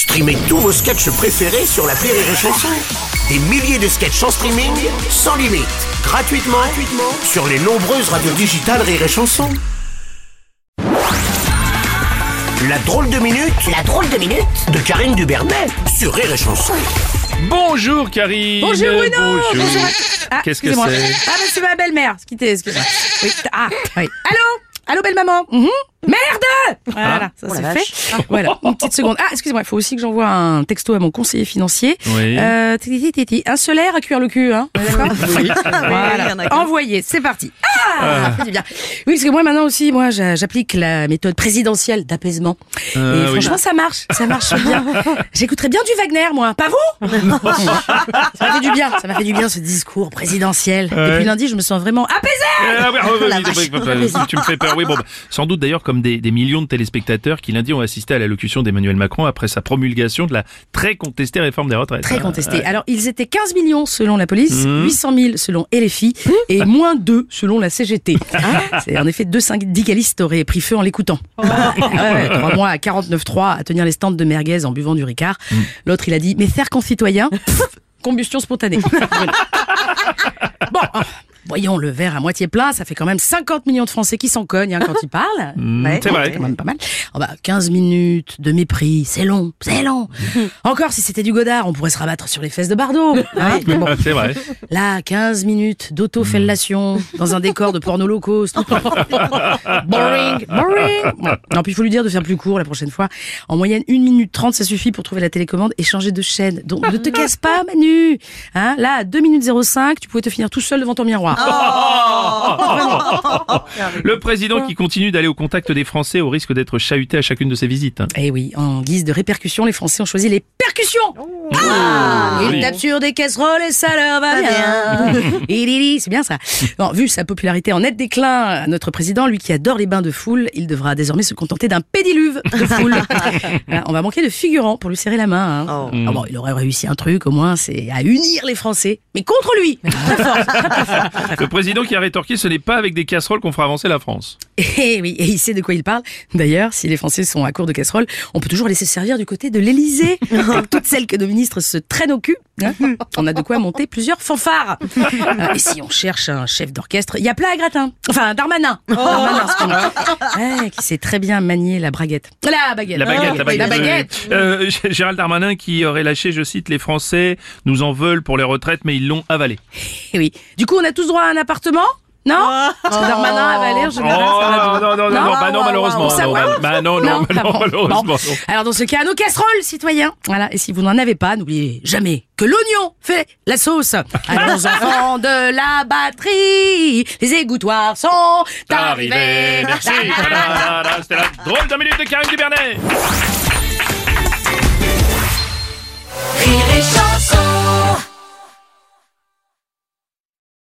Streamez tous vos sketchs préférés sur la Rire et Chanson. Des milliers de sketchs en streaming, sans limite, gratuitement, gratuitement sur les nombreuses radios digitales Rire et Chanson. La drôle de minute, la drôle de minute de Karine Dubernet sur Rire et Chanson. Bonjour Karine Bonjour Bruno Bonjour. Ah, Qu'est-ce que excusez-moi. c'est? Ah, bah, c'est ma belle-mère. Excusez-moi. Oui. Ah, oui. Allô? Allô, belle-maman Mhm. Merde Voilà, ça c'est fait. Voilà, une petite seconde. Ah, excusez-moi, il faut aussi que j'envoie un texto à mon conseiller financier. Oui. Euh, titi, titi, un solaire à cuire le cul, hein D'accord Voilà, envoyé, c'est parti. Ah, du bien. Oui, parce que moi maintenant aussi, moi j'a- j'applique la méthode présidentielle d'apaisement. Ah, Et oui. franchement, ça marche, ça marche bien. J'écouterais bien du Wagner, moi. Pas vous? Ça m'a fait du bien, ça m'a fait du bien ce discours présidentiel. Depuis lundi, je me sens vraiment apaisée. Ah, oui, vache. oui, tu me fais peur. Oui, bon, bah, sans doute d'ailleurs comme des, des millions de téléspectateurs qui lundi ont assisté à l'allocution d'Emmanuel Macron après sa promulgation de la très contestée réforme des retraites. Très hein. contesté. Alors, ils étaient 15 millions selon la police, 800 000 selon LFI et moins 2 selon la CGT. C'est en effet deux syndicalistes auraient pris feu en l'écoutant. Bah, ouais, ouais, trois mois à 49.3 à tenir les stands de merguez en buvant du Ricard. L'autre, il a dit, mes chers concitoyens, pff, combustion spontanée. Bon, oh, voyons le verre à moitié plein, ça fait quand même 50 millions de Français qui s'en cognent hein, quand ils parlent. Mm, Ouais, c'est vrai. quand même pas mal. Oh bah, 15 minutes de mépris, c'est long, c'est long. Encore si c'était du Godard, on pourrait se rabattre sur les fesses de Bardot. hein. Bon, c'est vrai. là, 15 minutes d'auto-fellation dans un décor de porno low cost. boring, boring. Ouais. Non, puis il faut lui dire de faire plus court la prochaine fois. En moyenne, 1 minute 30, ça suffit pour trouver la télécommande et changer de chaîne. Donc ne te casse pas, Manu. Hein, là, à 2 minutes 05, tu pouvais te finir tout seul devant ton miroir. Le président qui continue d'aller au contact des Français au risque d'être chahuté à chacune de ses visites. Eh oui, en guise de répercussion, les Français ont choisi les percussions. Ah, Oui. Tapent sur des casseroles et ça leur va bien. C'est bien ça. Bon, vu sa popularité en net déclin, notre président, lui qui adore les bains de foule, il devra désormais se contenter d'un pédiluve de foule. Voilà, on va manquer de figurants pour lui serrer la main. hein. Ah bon, il aurait réussi un truc au moins, c'est à unir les Français, mais contre lui. Très fort. Le président qui a rétorqué ce n'est pas avec des casseroles qu'on fera avancer la France. Et oui, et il sait de quoi il parle. D'ailleurs, si les Français sont à court de casseroles, on peut toujours laisser servir du côté de l'Élysée. Toutes celles que nos ministres se traînent au cul, hein, on a de quoi monter plusieurs fanfares. Euh, Et si on cherche un chef d'orchestre, il y a plat à gratin. Enfin, Darmanin. Darmanin, excuse-moi. Ouais, qui sait très bien manier la braguette. La baguette. La baguette, la Oui, baguette. Euh, Gérald Darmanin qui aurait lâché, je cite, les Français nous en veulent pour les retraites, mais ils l'ont avalé. Eh oui. Du coup, on a tous droit à un appartement? Non? Parce que Darmanin a avalé en Oh, général. ça va non, non, non, non, bah non, malheureusement. Bah, bah non, non, Ah malheureusement. Alors dans ce cas, nos casseroles, citoyens. Voilà. Et si vous n'en avez pas, n'oubliez jamais que l'oignon fait la sauce. À nos enfants de la batterie, les égouttoirs sont Arrivé, arrivés. merci. C'était la drôle de minute de Karine Dubernet.